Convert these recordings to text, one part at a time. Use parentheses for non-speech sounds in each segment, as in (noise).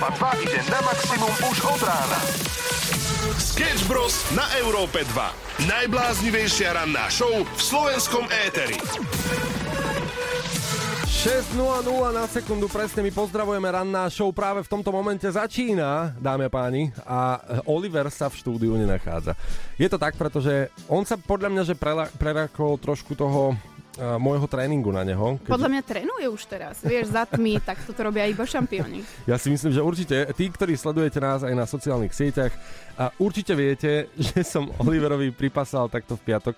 Európa 2 ide na maximum už od rána. Sketch Bros. na Európe 2. Najbláznivejšia ranná show v slovenskom éteri. 6.00 na sekundu presne my pozdravujeme ranná show práve v tomto momente začína, dámy a páni, a Oliver sa v štúdiu nenachádza. Je to tak, pretože on sa podľa mňa, že prerakol trošku toho môjho tréningu na neho. Keďže... Podľa mňa trénuje už teraz, vieš, za tmy, tak to robia iba šampióni. Ja si myslím, že určite tí, ktorí sledujete nás aj na sociálnych sieťach, a určite viete, (laughs) že som Oliverovi pripasal takto v piatok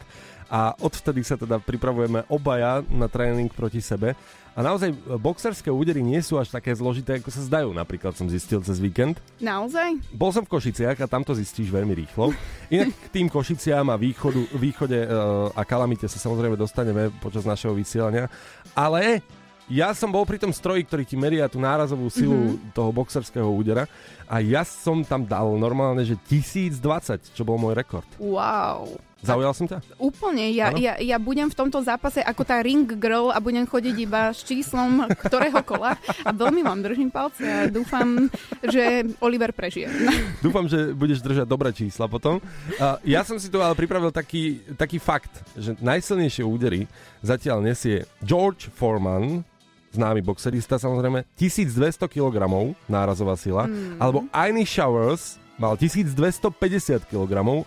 a odvtedy sa teda pripravujeme obaja na tréning proti sebe. A naozaj boxerské údery nie sú až také zložité, ako sa zdajú, napríklad som zistil cez víkend. Naozaj? Bol som v Košiciach a tam to zistíš veľmi rýchlo. Inak k tým Košiciám a východu, východe uh, a kalamite sa samozrejme dostaneme počas našeho vysielania. Ale ja som bol pri tom stroji, ktorý ti meria tú nárazovú silu mm-hmm. toho boxerského údera a ja som tam dal normálne, že 1020, čo bol môj rekord. Wow. Zaujal som ťa? Úplne. Ja, ja, ja budem v tomto zápase ako tá ring girl a budem chodiť iba s číslom ktorého kola a veľmi vám držím palce a dúfam, že Oliver prežije. (laughs) Dúfam, že budeš držať dobré čísla potom. Uh, ja som si tu ale pripravil taký, taký fakt, že najsilnejšie údery zatiaľ nesie George Foreman, známy boxerista samozrejme, 1200 kg nárazová sila, mm. alebo Ainy Showers mal 1250 kg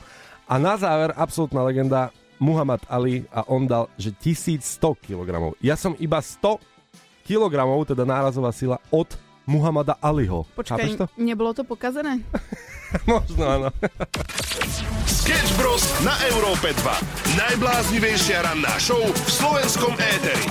a na záver, absolútna legenda, Muhammad Ali a on dal, že 1100 kg. Ja som iba 100 kg, teda nárazová sila od Muhammada Aliho. Počkaj, to? nebolo to pokazené? (laughs) Možno áno. Sketch Bros. na Európe 2. Najbláznivejšia ranná show v slovenskom éteri.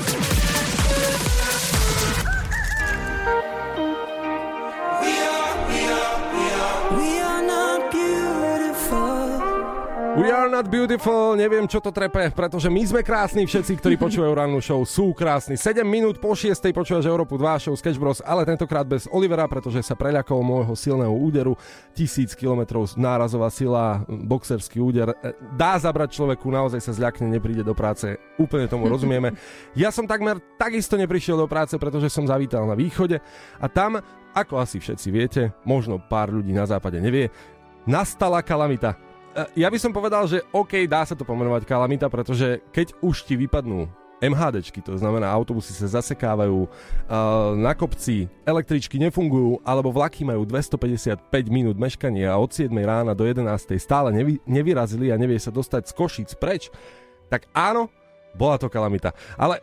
Are not beautiful, neviem čo to trepe, pretože my sme krásni, všetci, ktorí počúvajú rannú show, sú krásni. 7 minút po 6. počúvaš Európu 2 show Sketch Bros, ale tentokrát bez Olivera, pretože sa preľakol môjho silného úderu. Tisíc kilometrov nárazová sila, boxerský úder. E, dá zabrať človeku, naozaj sa zľakne, nepríde do práce. Úplne tomu rozumieme. Ja som takmer takisto neprišiel do práce, pretože som zavítal na východe a tam, ako asi všetci viete, možno pár ľudí na západe nevie, nastala kalamita ja by som povedal, že OK, dá sa to pomenovať kalamita, pretože keď už ti vypadnú MHDčky, to znamená autobusy sa zasekávajú, na kopci električky nefungujú, alebo vlaky majú 255 minút meškania a od 7 rána do 11 stále nevy, nevyrazili a nevie sa dostať z Košic preč, tak áno, bola to kalamita. Ale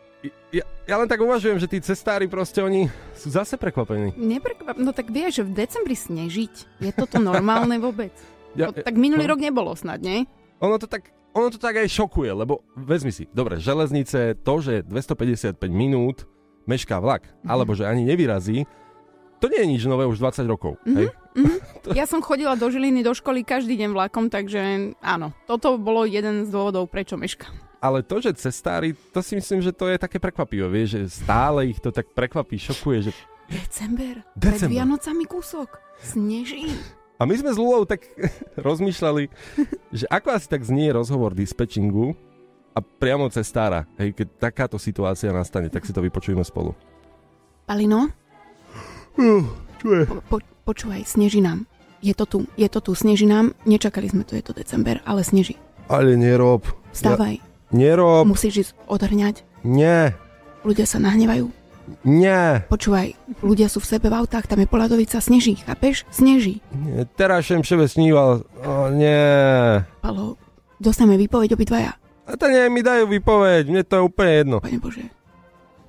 ja, ja len tak uvažujem, že tí cestári proste oni sú zase prekvapení. Neprekvap... No tak vieš, že v decembri snežiť, je toto normálne vôbec? Ja, to, tak minulý no, rok nebolo snad, nie? Ono to tak ono to tak aj šokuje, lebo vezmi si, dobre, železnice, to, že 255 minút mešká vlak, mm-hmm. alebo že ani nevyrazí, to nie je nič nové už 20 rokov. Mm-hmm. Hej? Mm-hmm. (laughs) to... Ja som chodila do Žiliny do školy každý deň vlakom, takže áno, toto bolo jeden z dôvodov, prečo meška. Ale to, že cestári, to si myslím, že to je také prekvapivé, vieš, že stále ich to tak prekvapí, šokuje, že... December, December. pred Vianocami kúsok, sneží. A my sme s Lulou tak (laughs) rozmýšľali, že ako asi tak znie rozhovor dispečingu a priamo cestára. Hej, keď takáto situácia nastane, tak si to vypočujeme spolu. Palino? Uh, čo je? Po, po, počúvaj, sneží nám. Je to tu, je to tu, sneží nám. Nečakali sme tu, je to december, ale sneží. Ale nerob. Vstávaj. Ja, nerob. Musíš ísť odhrňať. Nie. Ľudia sa nahnevajú. Nie. Počúvaj, ľudia sú v sebe v autách, tam je poladovica, sneží, chápeš? Sneží. Nie, teraz som šebe sníval. O, nie. Palo, dostaneme výpoveď obidvaja. A to nie, mi dajú výpoveď, mne to je úplne jedno. Pane Bože.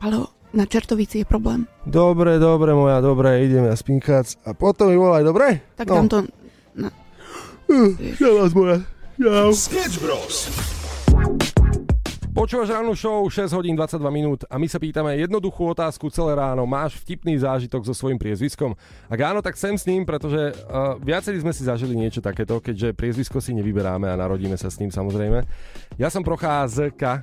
Palo, na Čertovici je problém. Dobre, dobre, moja, dobre, ideme na spinkac a potom mi volaj, dobre? Tak no. tam to... No. Uh, ja vás moja. Čau. Sketch Bros. Počúvaš ránu show 6 hodín 22 minút a my sa pýtame jednoduchú otázku celé ráno. Máš vtipný zážitok so svojím priezviskom? Ak áno, tak sem s ním, pretože uh, viacerí sme si zažili niečo takéto, keďže priezvisko si nevyberáme a narodíme sa s ním samozrejme. Ja som Procházka,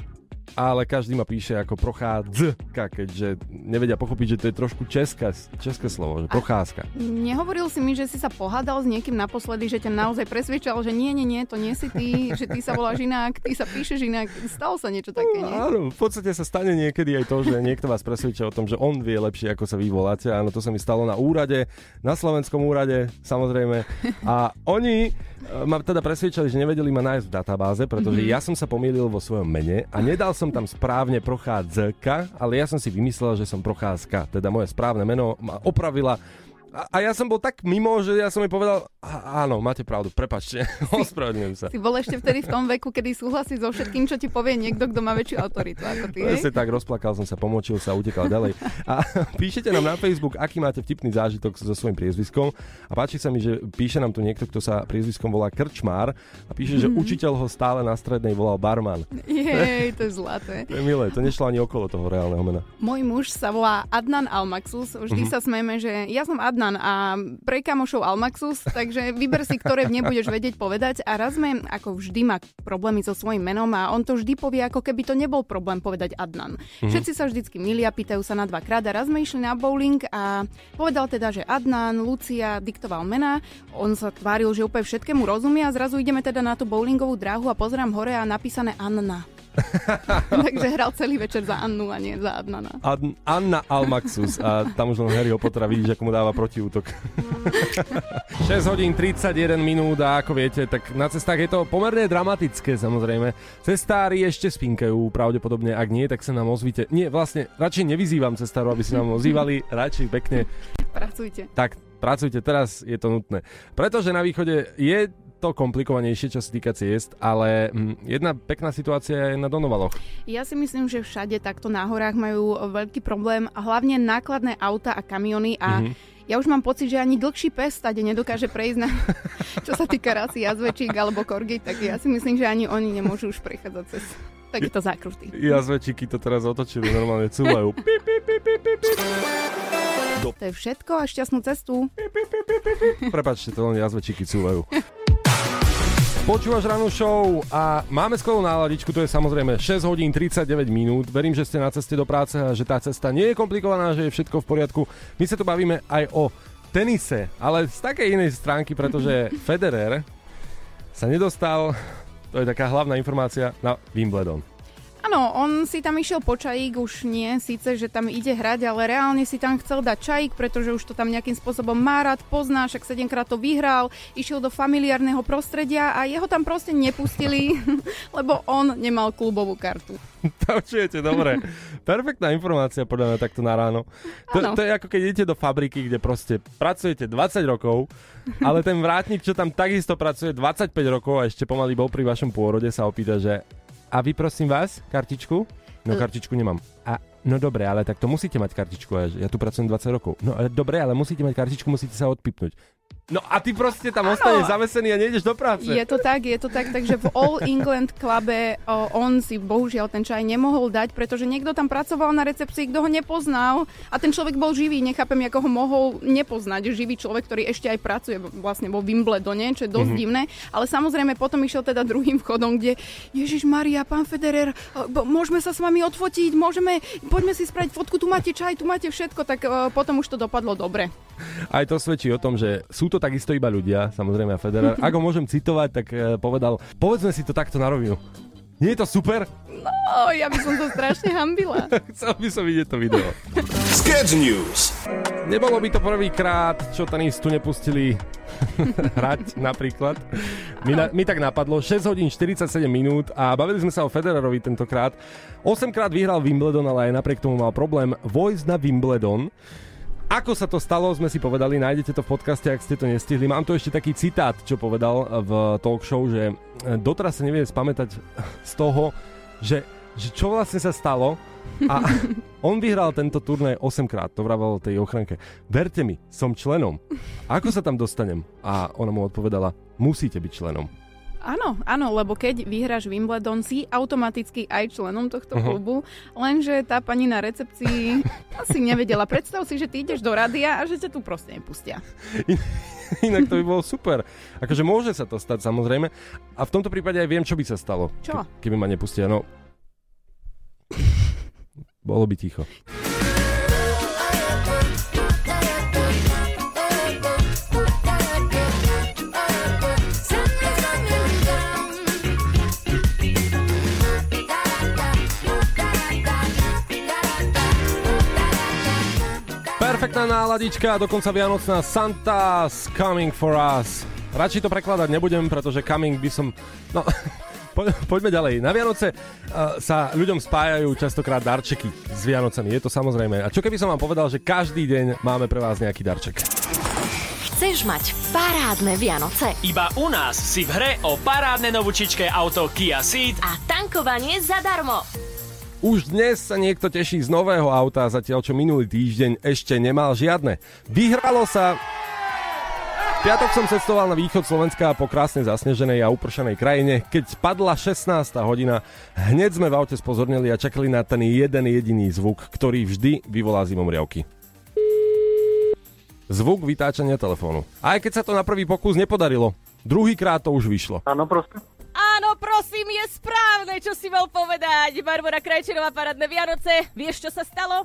ale každý ma píše ako prochádzka, keďže nevedia pochopiť, že to je trošku české, české slovo, že procházka. Nehovoril si mi, že si sa pohádal s niekým naposledy, že ťa naozaj presvedčal, že nie, nie, nie, to nie si ty, že ty sa voláš inak, ty sa píšeš inak. Stalo sa niečo také, nie? Áno, v podstate sa stane niekedy aj to, že niekto vás presvedčia o tom, že on vie lepšie, ako sa vy voláte. Áno, to sa mi stalo na úrade, na slovenskom úrade, samozrejme. A oni e, ma teda presvedčali, že nevedeli ma nájsť v databáze, pretože mm-hmm. ja som sa pomýlil vo svojom mene a nedal som tam správne prochádzka, ale ja som si vymyslel, že som procházka. Teda moje správne meno ma opravila a, a ja som bol tak mimo, že ja som jej povedal, áno, máte pravdu, prepačte, (laughs) ospravedlňujem sa. Si bol ešte vtedy v tom veku, kedy súhlasí so všetkým, čo ti povie niekto, kto má väčšiu autoritu ako ty. Presne tak, rozplakal som sa, pomočil sa, utekal ďalej. A (laughs) píšete nám na Facebook, aký máte vtipný zážitok so svojím priezviskom. A páči sa mi, že píše nám tu niekto, kto sa priezviskom volá Krčmár a píše, že mm-hmm. učiteľ ho stále na strednej volal Barman. Jej, to je zlaté. To je milé, to nešlo ani okolo toho reálneho mena. Môj muž sa volá Adnan Almaxus. Vždy mm-hmm. sa smejeme, že ja som Adnan Adnan a pre kamošov Almaxus, takže vyber si, ktoré nebudeš vedieť povedať a raz sme, ako vždy má problémy so svojím menom a on to vždy povie, ako keby to nebol problém povedať Adnan. Mm-hmm. Všetci sa vždycky milia, pýtajú sa na dva krát a raz sme išli na bowling a povedal teda, že Adnan, Lucia diktoval mena, on sa tváril, že úplne všetkému rozumie a zrazu ideme teda na tú bowlingovú dráhu a pozerám hore a napísané Anna. (laughs) Takže hral celý večer za Annu a nie za Adnana. Ad- Anna Almaxus a tam už len Harryho Pottera vidíš, ako mu dáva protiútok. (laughs) 6 hodín 31 minút a ako viete, tak na cestách je to pomerne dramatické samozrejme. Cestári ešte spinkajú, pravdepodobne ak nie, tak sa nám ozvite. Nie, vlastne radšej nevyzývam cestáru, aby si nám ozývali, radšej pekne. Pracujte. Tak, pracujte, teraz je to nutné. Pretože na východe je to komplikovanejšie, čo sa týka ciest, ale hm, jedna pekná situácia je na Donovaloch. Ja si myslím, že všade takto na horách majú veľký problém, hlavne nákladné auta a kamiony a mm-hmm. Ja už mám pocit, že ani dlhší pes tade nedokáže prejsť na, (laughs) čo sa týka rasy jazvečík alebo korgy, tak ja si myslím, že ani oni nemôžu už prechádzať cez takéto zákruty. Jazvečíky to teraz otočili, normálne cúvajú. (laughs) To je všetko a šťastnú cestu. Prepačte, to len jazvečíky cúvajú. (laughs) Počúvaš ranú show a máme skvelú náladičku, to je samozrejme 6 hodín 39 minút. Verím, že ste na ceste do práce a že tá cesta nie je komplikovaná, že je všetko v poriadku. My sa tu bavíme aj o tenise, ale z takej inej stránky, pretože (laughs) Federer sa nedostal, to je taká hlavná informácia, na Wimbledon. Áno, on si tam išiel po čajík, už nie síce, že tam ide hrať, ale reálne si tam chcel dať čajík, pretože už to tam nejakým spôsobom má rád, pozná, však 7 krát to vyhral, išiel do familiárneho prostredia a jeho tam proste nepustili, (laughs) lebo on nemal klubovú kartu. (laughs) To čujete, dobre. Perfektná informácia podľa mňa takto na ráno. To, to je ako keď idete do fabriky, kde proste pracujete 20 rokov, (laughs) ale ten vrátnik, čo tam takisto pracuje 25 rokov a ešte pomaly bol pri vašom pôrode, sa opýta, že a vy prosím vás, kartičku? No kartičku nemám. A no dobre, ale tak to musíte mať kartičku, ja tu pracujem 20 rokov. No ale dobre, ale musíte mať kartičku, musíte sa odpipnúť. No a ty proste tam ostaneš zavesený a nejdeš do práce. Je to tak, je to tak, takže v All (laughs) England klube o, on si bohužiaľ ten čaj nemohol dať, pretože niekto tam pracoval na recepcii, kto ho nepoznal a ten človek bol živý, nechápem, ako ho mohol nepoznať, živý človek, ktorý ešte aj pracuje vlastne vo Wimbledone, čo je dosť mm-hmm. divné, ale samozrejme potom išiel teda druhým vchodom, kde Ježiš Maria, pán Federer, môžeme sa s vami odfotiť, môžeme, poďme si spraviť fotku, tu máte čaj, tu máte všetko, tak uh, potom už to dopadlo dobre. Aj to svedčí o tom, že sú to takisto iba ľudia, samozrejme a Federer. Ak ho môžem citovať, tak uh, povedal, povedzme si to takto na rovinu. Nie je to super? No, ja by som to strašne hambila. (laughs) Chcel by som vidieť to video. Sketch News. Nebolo by to prvýkrát, čo tenistu nepustili (laughs) hrať napríklad. Mi, na, mi tak napadlo 6 hodín 47 minút a bavili sme sa o Federerovi tentokrát. 8 krát vyhral Wimbledon, ale aj napriek tomu mal problém vojsť na Wimbledon. Ako sa to stalo, sme si povedali, nájdete to v podcaste, ak ste to nestihli. Mám tu ešte taký citát, čo povedal v talk show, že doteraz sa nevie spamätať z toho, že, že čo vlastne sa stalo a (laughs) on vyhral tento turnaj 8 krát, to vravel tej ochranke. Verte mi, som členom. Ako sa tam dostanem? A ona mu odpovedala, musíte byť členom. Áno, áno, lebo keď vyhráš Wimbledon, si automaticky aj členom tohto uh-huh. klubu, lenže tá pani na recepcii (laughs) asi nevedela. Predstav si, že ty ideš do radia a že ťa tu proste nepustia. Inak to by bolo super. Akože môže sa to stať samozrejme. A v tomto prípade aj viem, čo by sa stalo. Čo? Keby ma nepustia. No, Bolo by ticho. Perfektná náladička, dokonca vianocná Santa's coming for us. Radšej to prekladať nebudem, pretože coming by som... No, (laughs) po, poďme ďalej. Na Vianoce uh, sa ľuďom spájajú častokrát darčeky s Vianocami, je to samozrejme. A čo keby som vám povedal, že každý deň máme pre vás nejaký darček? Chceš mať parádne Vianoce Iba u nás si v hre o parádne novúčičké auto Kia Ceed a tankovanie zadarmo. Už dnes sa niekto teší z nového auta, zatiaľ čo minulý týždeň ešte nemal žiadne. Vyhralo sa... V piatok som cestoval na východ Slovenska po krásnej zasneženej a upršanej krajine. Keď padla 16. hodina, hneď sme v aute spozornili a čakali na ten jeden jediný zvuk, ktorý vždy vyvolá zimomriavky. Zvuk vytáčania telefónu. Aj keď sa to na prvý pokus nepodarilo, druhýkrát to už vyšlo. Áno, prosím. Prosím, je správne, čo si mal povedať. Barbara Krajčerová, parádne Vianoce. Vieš, čo sa stalo?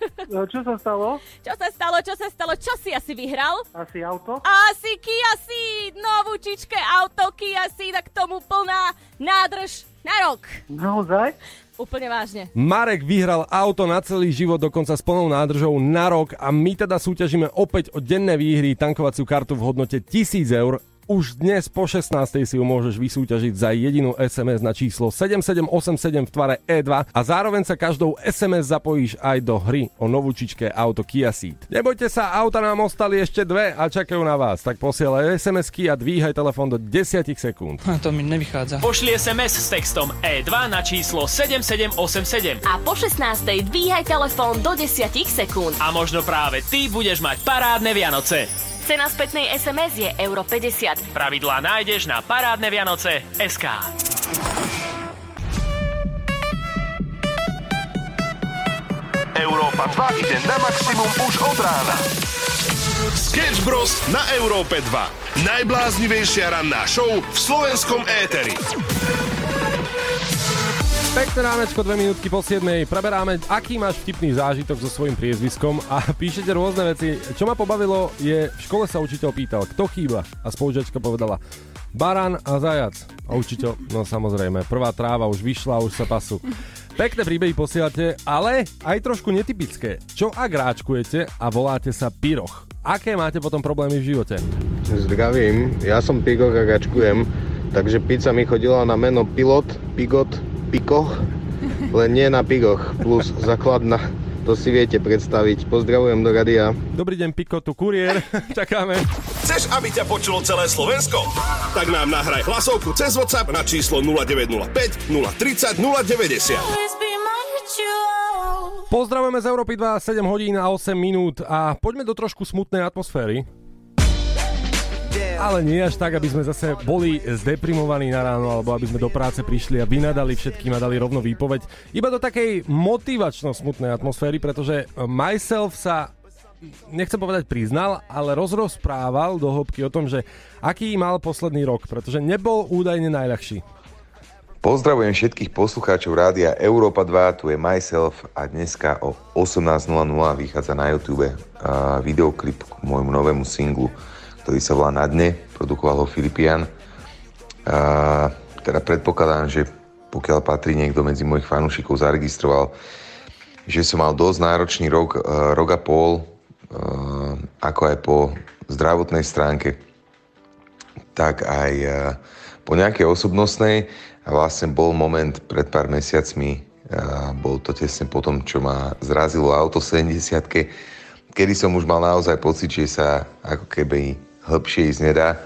E, Čo sa stalo? Čo sa stalo, čo sa stalo? Čo si asi vyhral? Asi auto? Asi Kia Ceed, novúčičké auto Kia Ceed a k tomu plná nádrž na rok. Naozaj? Úplne vážne. Marek vyhral auto na celý život, dokonca s plnou nádržou na rok a my teda súťažíme opäť o denné výhry tankovaciu kartu v hodnote 1000 eur. Už dnes po 16. si ju môžeš vysúťažiť za jedinú SMS na číslo 7787 v tvare E2 a zároveň sa každou SMS zapojíš aj do hry o novúčičké auto Kia Ceed. Nebojte sa, auta nám ostali ešte dve a čakajú na vás, tak posielaj SMS-ky a dvíhaj telefón do 10 sekúnd. A to mi nevychádza. Pošli SMS s textom E2 na číslo 7787 A po 16. dvíhaj telefón do 10 sekúnd. a možno práve ty budeš mať parádne Vianoce. Cena spätnej SMS je euro 50. Pravidlá nájdeš na parádne Vianoce SK. Európa 2 ide na maximum už od rána. Sketch Bros. na Európe 2. Najbláznivejšia ranná show v slovenskom éteri. Pekné ránečko, dve minútky po 7. Preberáme, aký máš vtipný zážitok so svojím priezviskom a (laughs) píšete rôzne veci. Čo ma pobavilo je, v škole sa učiteľ pýtal, kto chýba a spolužiačka povedala Baran a zajac. A učiteľ, no samozrejme, prvá tráva už vyšla, už sa pasú. (laughs) Pekné príbehy posielate, ale aj trošku netypické. Čo ak ráčkujete a voláte sa Piroch? Aké máte potom problémy v živote? Zdravím, ja som Pigoch a gačkujem, takže pizza mi chodila na meno Pilot, Pigot, Pikoch, len nie na Pigoch, plus zakladna. To si viete predstaviť. Pozdravujem do radia. Dobrý deň, Piko, tu kuriér. (laughs) Čakáme. Chceš, aby ťa počulo celé Slovensko? Tak nám nahraj hlasovku cez WhatsApp na číslo 0905 030 090. Pozdravujeme z Európy 2, 7 hodín a 8 minút a poďme do trošku smutnej atmosféry. Ale nie až tak, aby sme zase boli zdeprimovaní na ráno, alebo aby sme do práce prišli a vynadali všetkým a dali rovno výpoveď. Iba do takej motivačno smutnej atmosféry, pretože myself sa nechcem povedať priznal, ale rozrozprával do hĺbky o tom, že aký mal posledný rok, pretože nebol údajne najľahší. Pozdravujem všetkých poslucháčov rádia Európa 2, tu je Myself a dneska o 18.00 vychádza na YouTube videoklip k môjmu novému singlu, ktorý sa volá Na dne, produkoval ho Filipian. Uh, teda predpokladám, že pokiaľ patrí niekto medzi mojich fanúšikov, zaregistroval, že som mal dosť náročný rok, uh, rok a pol, uh, ako aj po zdravotnej stránke, tak aj uh, po nejakej osobnostnej a vlastne bol moment pred pár mesiacmi, a bol to tesne po tom, čo ma zrazilo auto v 70 kedy som už mal naozaj pocit, že sa ako keby hĺbšie ísť nedá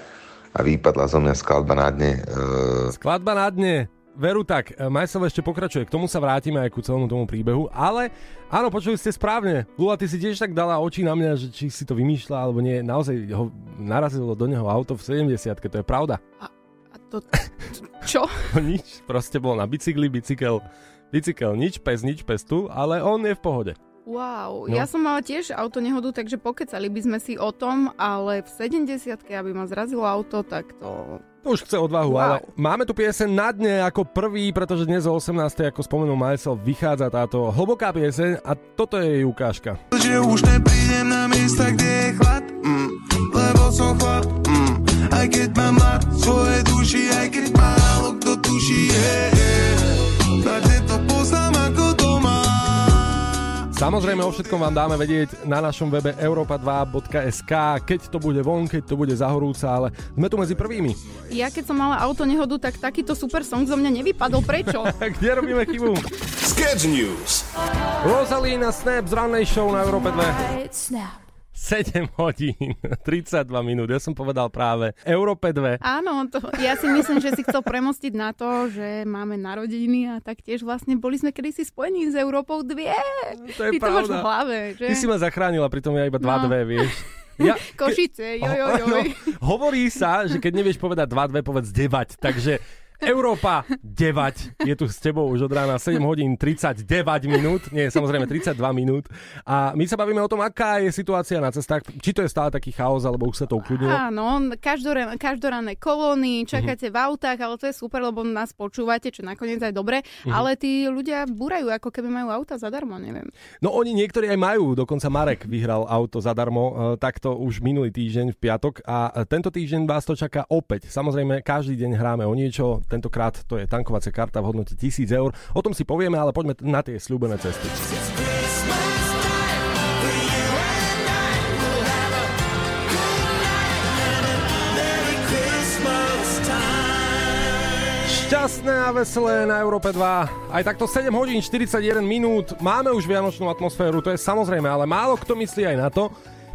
a vypadla zo mňa skladba na dne. Uh, Skladba na dne. Veru tak, Majsel ešte pokračuje, k tomu sa vrátime aj ku celému tomu príbehu, ale áno, počuli ste správne. Lula, ty si tiež tak dala oči na mňa, že či si to vymýšľa, alebo nie. Naozaj ho narazilo do neho auto v 70 to je pravda. A to... Čo? (laughs) nič, proste bol na bicykli, bicykel, bicykel, nič pes, nič pes tu, ale on je v pohode. Wow, No. ja som mala tiež auto nehodu, takže pokecali by sme si o tom, ale v 70 aby ma zrazilo auto, tak to... To už chce odvahu, Wow. ale máme tu piesen na dne ako prvý, pretože dnes o 18. ako spomenul Majsel, vychádza táto hlboká pieseň a toto je jej ukážka. Že už neprídem na miesta, kde je chlad mm, Lebo som chlap mm, Aj keď mám na svoje duši Aj keď málo kto tuší yeah, yeah. Samozrejme o všetkom vám dáme vedieť na našom webe europa2.sk, keď to bude von, keď to bude zahorúca, ale sme tu medzi prvými. Ja keď som mala auto nehodu, tak takýto super song zo mňa nevypadol. Prečo? (laughs) Kde robíme chybu? Sketch News. Rosalina Snap z rannej show na Európe 2. 7 hodín, (laughs) 32 minút, ja som povedal práve Európe 2. Áno, to, ja si myslím, že si chcel premostiť na to, že máme narodiny a taktiež vlastne boli sme kedysi spojení s Európou 2. To je Ty to máš v pravda. hlave, že? Ty si ma zachránila, pritom ja iba 2-2, No. vieš. Ja, (laughs) Košice, joj, joj, joj. No, hovorí sa, že keď nevieš povedať 2-2, povedz 9. Takže Európa 9 je tu s tebou už od rána 7 hodín 39 minút, nie, samozrejme 32 minút. A my sa bavíme o tom, aká je situácia na cestách, či to je stále taký chaos, alebo už sa to ukludnilo. Áno, každoran, každoranné kolóny, čakáte v autách, ale to je super, lebo nás počúvate, čo nakoniec aj dobre, Mhm. ale tí ľudia búrajú, ako keby majú auta zadarmo, neviem. No oni niektorí aj majú, dokonca Marek vyhral auto zadarmo, e, takto už minulý týždeň v piatok a tento týždeň vás to čaká opäť. Samozrejme, každý deň hráme o niečo, tentokrát to je tankovacia karta v hodnote 1000 eur. O tom si povieme, ale poďme na tie sľúbené cesty. Šťastné a veselé na Európe 2. Aj takto 7 hodín 41 minút. Máme už vianočnú atmosféru, to je samozrejme, ale málo kto myslí aj na to,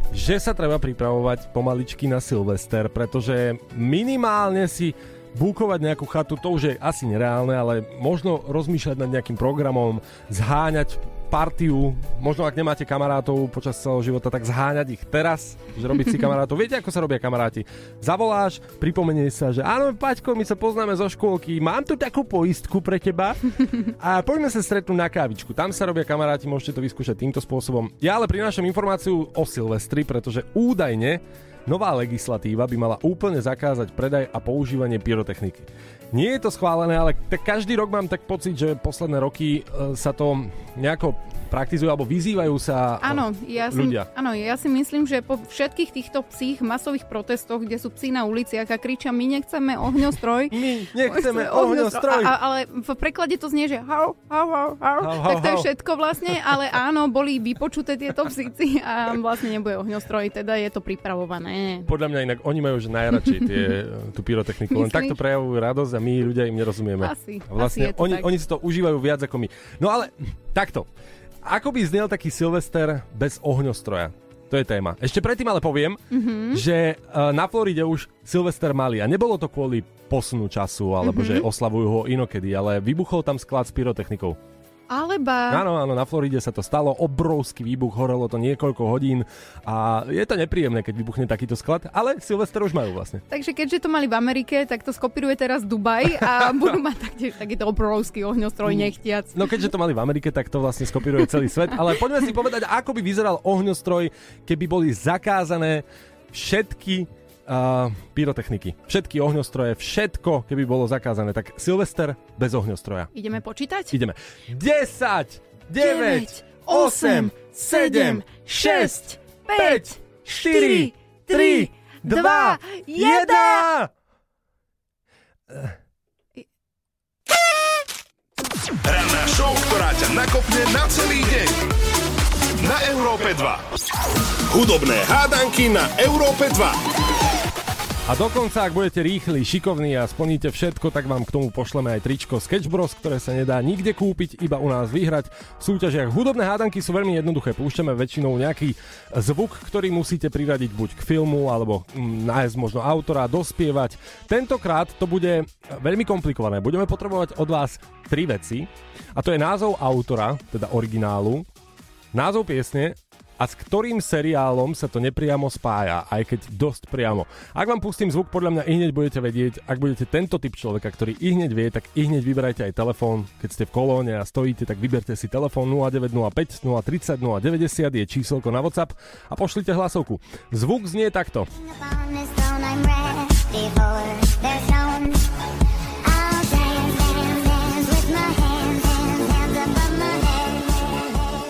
že sa treba pripravovať pomaličky na Silvester, pretože minimálne si búkovať nejakú chatu, to už je asi nereálne, ale možno rozmýšľať nad nejakým programom, zháňať partiu, možno ak nemáte kamarátov počas celého života, tak zháňať ich teraz, že robiť si (laughs) kamarátov. Viete, ako sa robia kamaráti? Zavoláš, pripomenie sa, že áno, Paťko, my sa poznáme zo škôlky, mám tu takú poistku pre teba (laughs) a poďme sa stretnúť na kávičku. Tam sa robia kamaráti, môžete to vyskúšať týmto spôsobom. Ja ale prinášam informáciu o Silvestri, pretože údajne nová legislatíva by mala úplne zakázať predaj a používanie pyrotechniky. Nie je to schválené, ale tak každý rok mám tak pocit, že posledné roky e, sa to nejako praktizuje alebo vyzývajú sa e, Áno, ja si, ľudia. áno, ja si myslím, že po všetkých týchto psích masových protestoch, kde sú psi na uliciach a kričia, my nechceme ohňostroj. (laughs) My nechceme ohňostroj. A, ale v preklade to znie, že hau, hau, hau, hau, Hau, hau, tak to je všetko vlastne, ale (laughs) áno, boli vypočuté tieto psíci a vlastne nebude ohňostroj, teda je to pripravované. Podľa mňa inak oni majú že najradšej tie, e, tú pyrotechniku, len takto prejavujú radosť a my ľudia im nerozumieme. Asi, A vlastne asi je to oni, tak. oni si to užívajú viac ako my. No ale takto. Ako by znel taký Silvester bez ohňostroja? To je téma. Ešte predtým ale poviem, Mhm. že e, na Floride už Silvester mali a nebolo to kvôli posunu času, alebo Mhm. že oslavujú ho inokedy, ale vybuchol tam sklad s pyrotechnikou. Alebo... Áno, áno, na Floride sa to stalo, obrovský výbuch, horelo to niekoľko hodín a je to nepríjemné, keď vybuchne takýto sklad, ale Silvester už majú vlastne. Takže keďže to mali v Amerike, tak to skopíruje teraz Dubaj a (laughs) budú mať taktiež takýto obrovský ohňostroj nechtiac. No keďže to mali v Amerike, tak to vlastne skopíruje celý svet. Ale poďme si povedať, ako by vyzeral ohňostroj, keby boli zakázané všetky uh, pyrotechniky. Všetky ohňostroje, všetko, keby bolo zakázané. Tak Silvester bez ohňostroja. Ideme počítať? Ideme. 10, 9, 8, 7, 6, 5, 4, 3, 2, 1! Ranná show, ktorá ťa nakopne na celý deň. Na Európe 2. Hudobné hádanky na Európe 2. A dokonca, ak budete rýchli, šikovní a splníte všetko, tak vám k tomu pošleme aj tričko Sketch Bros, ktoré sa nedá nikde kúpiť, iba u nás vyhrať. V súťažiach hudobné hádanky sú veľmi jednoduché. Púšťame väčšinou nejaký zvuk, ktorý musíte priradiť buď k filmu, alebo mm, nájsť možno autora, dospievať. Tentokrát to bude veľmi komplikované. Budeme potrebovať od vás tri veci. A to je názov autora, teda originálu, názov piesne a s ktorým seriálom sa to nepriamo spája, aj keď dosť priamo. Ak vám pustím zvuk, podľa mňa i hneď budete vedieť, ak budete tento typ človeka, ktorý i hneď vie, tak i hneď vyberajte aj telefón. Keď ste v kolóne a stojíte, tak vyberte si telefón 0905 030 090 je číselko na WhatsApp a pošlite hlasovku. Zvuk znie takto.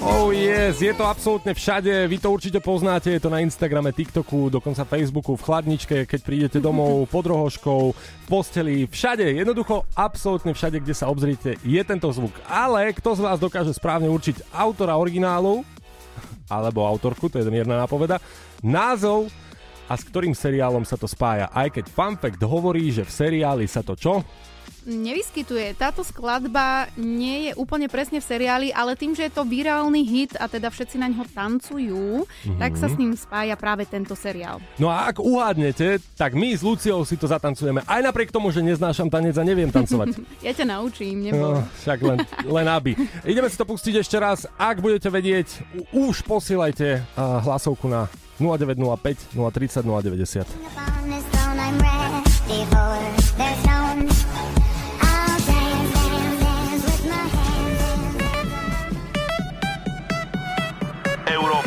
Oh yes, je to absolútne všade, vy to určite poznáte, je to na Instagrame, TikToku, dokonca Facebooku, v chladničke, keď prídete domov, (laughs) pod rohoškou, v posteli, všade, jednoducho absolútne všade, kde sa obzriete, je tento zvuk. Ale kto z vás dokáže správne určiť autora originálu, alebo autorku, to je mierna nápoveda, názov a s ktorým seriálom sa to spája. Aj keď fun fact hovorí, že v seriáli sa to čo? Nevyskytuje. Táto skladba nie je úplne presne v seriáli, ale tým, že je to virálny hit a teda všetci na ňo tancujú, mm-hmm. tak sa s ním spája práve tento seriál. No a ak uhádnete, tak my s Luciou si to zatancujeme. Aj napriek tomu, že neznášam tanec a neviem tancovať. (laughs) ja ťa naučím, neboj. No, však len, len aby. Ideme si to pustiť ešte raz. Ak budete vedieť, už posielajte hlasovku na 0905 030 090.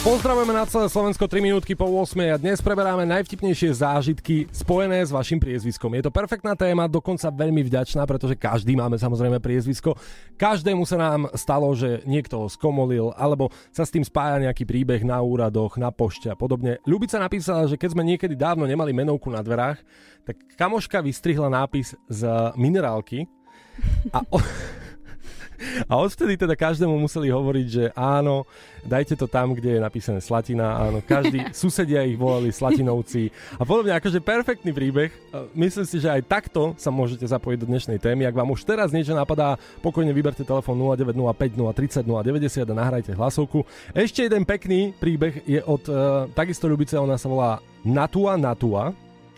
Pozdravujeme na celé Slovensko 3 minútky po 8 a dnes preberáme najvtipnejšie zážitky spojené s vašim priezviskom. Je to perfektná téma, dokonca veľmi vďačná, pretože každý máme samozrejme priezvisko. Každému sa nám stalo, že niekto ho skomolil, alebo sa s tým spája nejaký príbeh na úradoch, na pošte a podobne. Ľubica napísala, že keď sme niekedy dávno nemali menovku na dverách, tak kamoška vystrihla nápis z minerálky a... O... (laughs) A odvtedy teda každému museli hovoriť, že áno, dajte to tam, kde je napísané Slatina, áno, každý, (laughs) susedia ich volali Slatinovci a podobne, akože perfektný príbeh. Myslím si, že aj takto sa môžete zapojiť do dnešnej témy. Ak vám už teraz niečo napadá, pokojne vyberte telefón 0905 030 090 a nahrajte hlasovku. Ešte jeden pekný príbeh je od uh, takisto ľubice, ona sa volá Natua Natua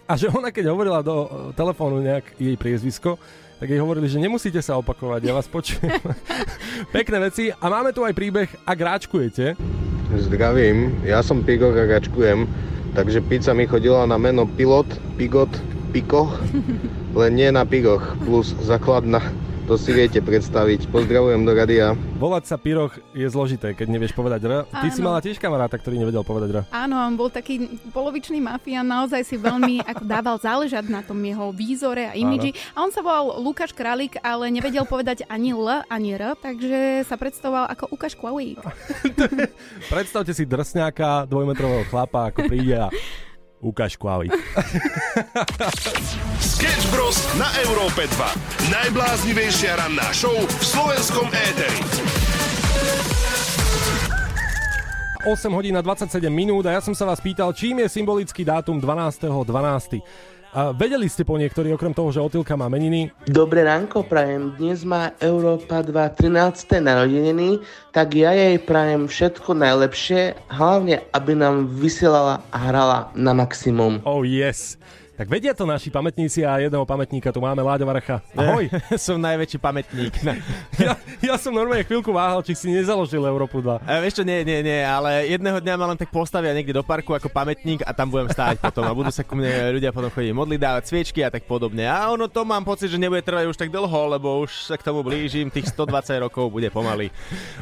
a že ona keď hovorila do uh, telefónu nejak jej priezvisko, tak jej hovorili, že nemusíte sa opakovať, ja vás počujem. (laughs) Pekné veci. A máme tu aj príbeh, ak ráčkujete. Zdravím, ja som Pigok a ráčkujem, takže pizza mi chodila na meno Pilot, Pigot, Piko, (laughs) len nie na Pigoch, plus zakladna to si viete predstaviť. Pozdravujem do radia. Volať sa Piroch je zložité, keď nevieš povedať R. Ty Áno. si mala tiež kamaráta, ktorý nevedel povedať R. Áno, on bol taký polovičný mafián, naozaj si veľmi (laughs) ako dával záležať na tom jeho výzore a imidži. A on sa volal Lukáš Kralik, ale nevedel povedať ani L, ani R, takže sa predstavoval ako Ukáš Kvaujík. (laughs) Predstavte si drsňáka, dvojmetrového chlapa, ako príde a (laughs) Ukáž kvali. (laughs) Sketch Bros. na Európe 2. Najbláznivejšia ranná show v slovenskom éteri. 8 hodín a 27 minút a ja som sa vás pýtal, čím je symbolický dátum 12.12. 12. A vedeli ste po niektorí, okrem toho, že Otilka má meniny? Dobré ránko, prajem. Dnes má Európa 2 13. narodeniny, tak ja jej prajem všetko najlepšie, hlavne aby nám vysielala a hrala na maximum. Oh yes. Tak vedia to naši pamätníci a jedného pamätníka tu máme, Láďa Varcha. Ahoj. (laughs) som najväčší pamätník. (laughs) ja, ja som normálne chvíľku váhal, či si nezaložil Európu 2. A vieš čo, nie, nie, nie, ale jedného dňa ma len tak postavia niekde do parku ako pamätník a tam budem stáť potom a budú sa ku mne ľudia potom chodiť modliť, dávať sviečky a tak podobne. A ono to mám pocit, že nebude trvať už tak dlho, lebo už sa k tomu blížim, tých 120 rokov bude pomaly.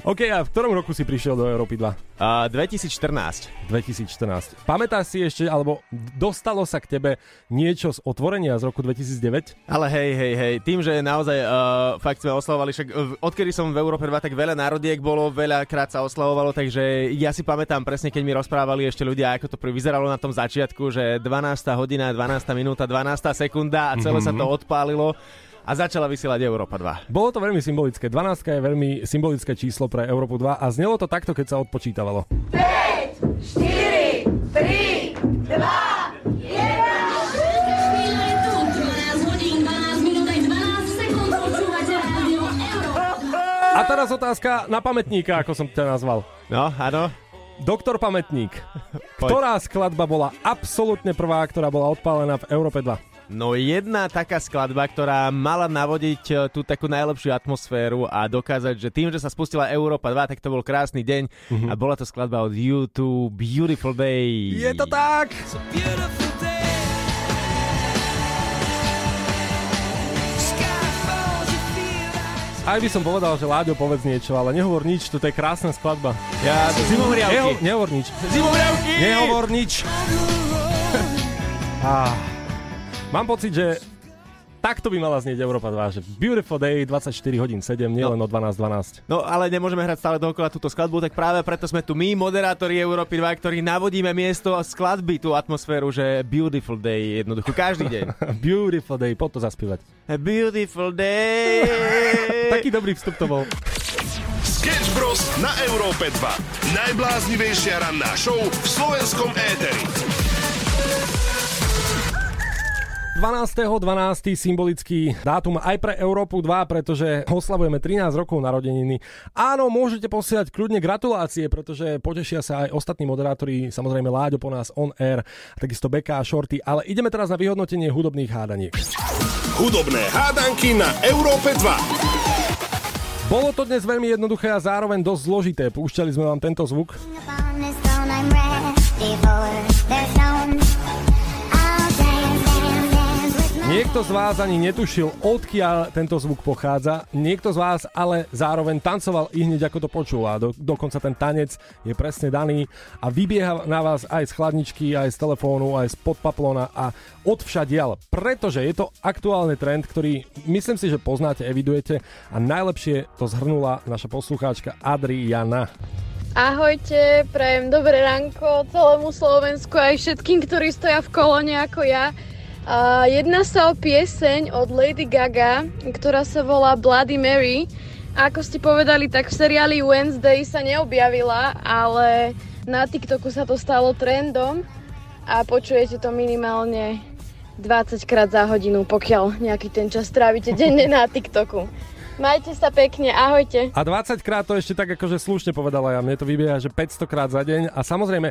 OK, a v ktorom roku si prišiel do Európy 2? Uh, 2014. 2014. Pamätáš si ešte, alebo dostalo sa k tebe niečo z otvorenia z roku 2009? Ale hej, hej, hej, tým, že naozaj uh, fakt sme oslavovali, však uh, odkedy som v Európe 2, tak veľa národiek bolo, veľakrát sa oslavovalo, takže ja si pamätám presne, keď mi rozprávali ešte ľudia, ako to vyzeralo na tom začiatku, že 12. hodina, 12. minúta, 12. sekunda a celé mm-hmm. sa to mhm. odpálilo a začala vysielať Európa 2. Bolo to veľmi symbolické. 12 je veľmi symbolické číslo pre Európu 2 a znelo to takto, keď sa odpočítavalo. 5, 4, 3, 2, 1. A teraz otázka na pamätníka, ako som ťa nazval. No, áno. Doktor Pamätník. Ktorá skladba bola absolútne prvá, ktorá bola odpálená v Európe 2? No jedna taká skladba, ktorá mala navodiť e, tú takú najlepšiu atmosféru a dokázať, že tým, že sa spustila Európa 2, tak to bol krásny deň Mhm. a bola to skladba od YouTube Beautiful Day. Je to tak! Aj by som povedal, že Láďo, povedz niečo, ale nehovor nič, toto je krásna skladba. Ja, zimomriavky. Neho, nehovor nič. Zimomriavky! Nehovor nič. (laughs) ah, mám pocit, že takto by mala znieť Európa 2, že Beautiful Day 24 hodín 7, nielen o 12.12. No ale nemôžeme hrať stále dookola túto skladbu, tak práve preto sme tu my, moderátori Európy 2, ktorí navodíme miesto a skladby, tú atmosféru, že Beautiful Day jednoducho každý deň. (laughs) Beautiful Day, poď to zaspívať. A beautiful day. (laughs) Taký dobrý vstup to bol. Sketch Bros. na Európe 2. Najbláznivejšia ranná show v slovenskom éteri. 12.12. symbolický dátum aj pre Európu 2, pretože oslavujeme 13 rokov narodeniny. Áno, môžete posielať kľudne gratulácie, pretože potešia sa aj ostatní moderátori, samozrejme Láďo po nás on air, a takisto Beka a Shorty, ale ideme teraz na vyhodnotenie hudobných hádaniek. Hudobné hádanky na Európe 2. Bolo to dnes veľmi jednoduché a zároveň dosť zložité. Púšťali sme vám tento zvuk. Niekto z vás ani netušil, odkiaľ tento zvuk pochádza, niekto z vás ale zároveň tancoval i hneď ako to počul. A do, dokonca ten tanec je presne daný. A vybieha na vás aj z chladničky, aj z telefónu, aj z podpaplona a odvšadiaľ, pretože je to aktuálny trend, ktorý myslím si, že poznáte, evidujete. A najlepšie to zhrnula naša poslucháčka Adriana. Ahojte, prajem dobré ránko celému Slovensku aj všetkým, ktorí stoja v kolóne ako ja. A jedná sa o pieseň od Lady Gaga, ktorá sa volá Bloody Mary. A ako ste povedali, tak v seriáli Wednesday sa neobjavila, ale na TikToku sa to stalo trendom a počujete to minimálne 20 krát za hodinu, pokiaľ nejaký ten čas trávite denne na TikToku. Majte sa pekne, ahojte. A 20 krát to ešte tak akože slušne povedala ja, mne to vybieha, že 500 krát za deň a samozrejme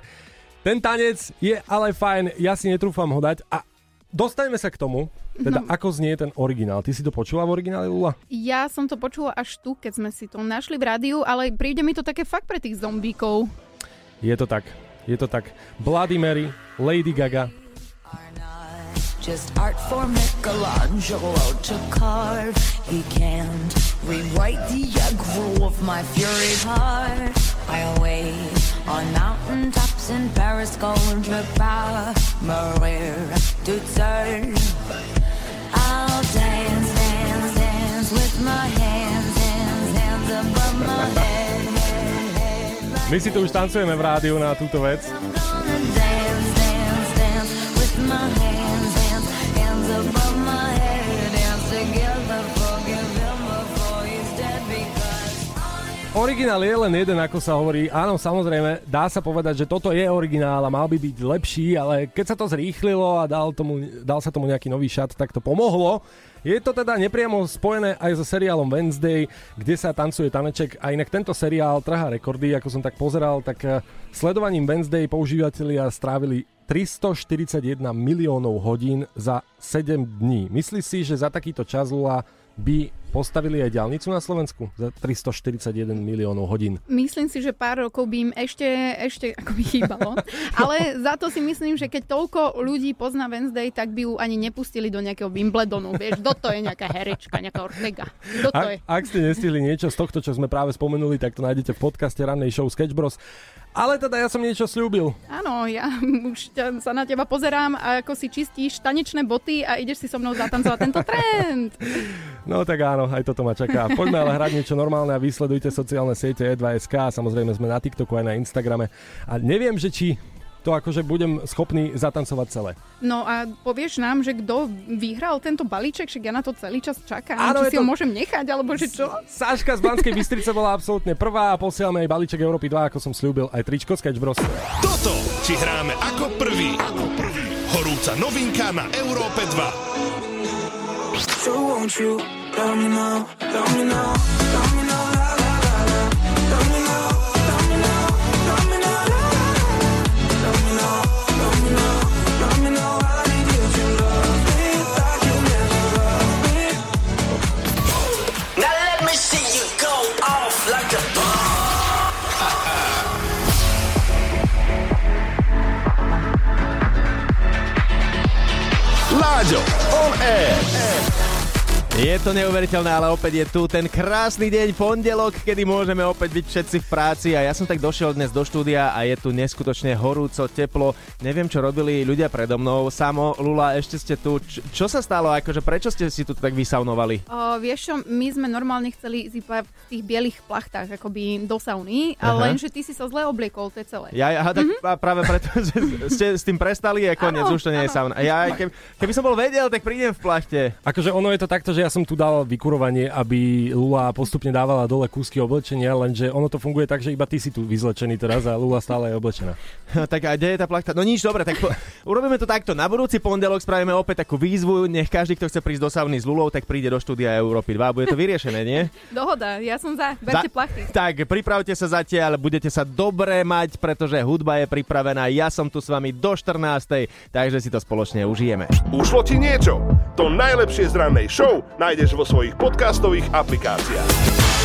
ten tanec je ale fajn, ja si netrúfam ho dať a dostaňme sa k tomu, teda No. ako znie ten originál. Ty si to počula v origináli, Lula? Ja som to počula až tu, keď sme si to našli v rádiu, ale príde mi to také fakt pre tých zombíkov. Je to tak, je to tak. Bloody Mary, Lady Gaga, Just art for Michelangelo to carve. He can't rewrite the aggro of my fury heart. I await on mountain tops in Paris, going to Maria to turn. I'll dance, dance, dance with my hands, hands, hands above my head, head, head. My si tu už tancujeme v rádiu na túto vec. Dance, dance, dance with my hands, Originál je len jeden, ako sa hovorí. Áno, samozrejme, dá sa povedať, že toto je originál a mal by byť lepší, ale keď sa to zrýchlilo a dal, tomu, dal sa tomu nejaký nový šat, tak to pomohlo. Je to teda nepriamo spojené aj so seriálom Wednesday, kde sa tancuje taneček a inak tento seriál trhá rekordy, ako som tak pozeral, tak eh, sledovaním Wednesday používateľia strávili 341 miliónov hodín za 7 dní. Myslíš si, že za takýto čas Lula by postavili aj diálnicu na Slovensku za 341 miliónov hodín. Myslím si, že pár rokov by im ešte, ešte ako by chýbalo. (laughs) Ale za to si myslím, že keď toľko ľudí pozná Wednesday, tak by ju ani nepustili do nejakého Wimbledonu. Vieš, kto to je nejaká herečka, nejaká Ortega. Kto to je? Ak, ak ste nestihli niečo z tohto, čo sme práve spomenuli, tak to nájdete v podcaste rannej show Sketch Bros. Ale teda ja som niečo slúbil. Áno, ja (laughs) už ťa, sa na teba pozerám ako si čistíš tanečné boty a ideš si so mnou zatancovať tento trend. No tak áno, aj toto ma čaká. Poďme ale hrať niečo normálne a vysledujte sociálne siete E2SK, samozrejme sme na TikToku aj na Instagrame. A neviem, že či to akože budem schopný zatancovať celé. No a povieš nám, že kto vyhral tento balíček, však ja na to celý čas čakám. Áno, či si to- ho môžem nechať, alebo že čo? Saška z Banskej Bystrice bola absolútne prvá a posielame jej balíček Európy 2, ako som slúbil, aj tričko Sketch Bros. Toto ti hráme ako prvý. Horúca novinka na Európe 2. So won't you love me now, love me now, love me Je to neuveriteľné, ale opäť je tu ten krásny deň, pondelok, kedy môžeme opäť byť všetci v práci a ja som tak došiel dnes do štúdia a je tu neskutočne horúco, teplo. Neviem, čo robili ľudia predo mnou. Samo, Lula, ešte ste tu. Č- čo sa stalo? Akože prečo ste si tu tak vysaunovali? O, vieš čo, my sme normálne chceli ísť iba v tých bielých plachtách, akoby do sauny, ale lenže ty si sa zle obliekol, to je celé. Ja, aha, tak mm-hmm. práve preto, že ste s tým prestali, je koniec, už to nie je sauna. Ja, keby, keby som bol vedel, tak prídem v plachte. Akože ono je to takto, že ja som tu dal vykurovanie, aby Lula postupne dávala dole kúsky oblečenia, lenže ono to funguje tak, že iba ty si tu vyzlečený teraz a Lula stále je oblečená. (laughs) tak a kde je tá plachta? No nič, dobre, tak po, urobíme to takto. Na budúci pondelok spravíme opäť takú výzvu. Nech každý, kto chce prísť do sauny s Lulou, tak príde do štúdia Európy 2. Bude to vyriešené, nie? (laughs) Dohoda, ja som za, berte Da- plachty. Tak, pripravte sa zatiaľ, budete sa dobre mať, pretože hudba je pripravená. Ja som tu s vami do 14. Takže si to spoločne užijeme. Ušlo ti niečo? To najlepšie z rannej show nájdeš vo svojich podcastových aplikáciách.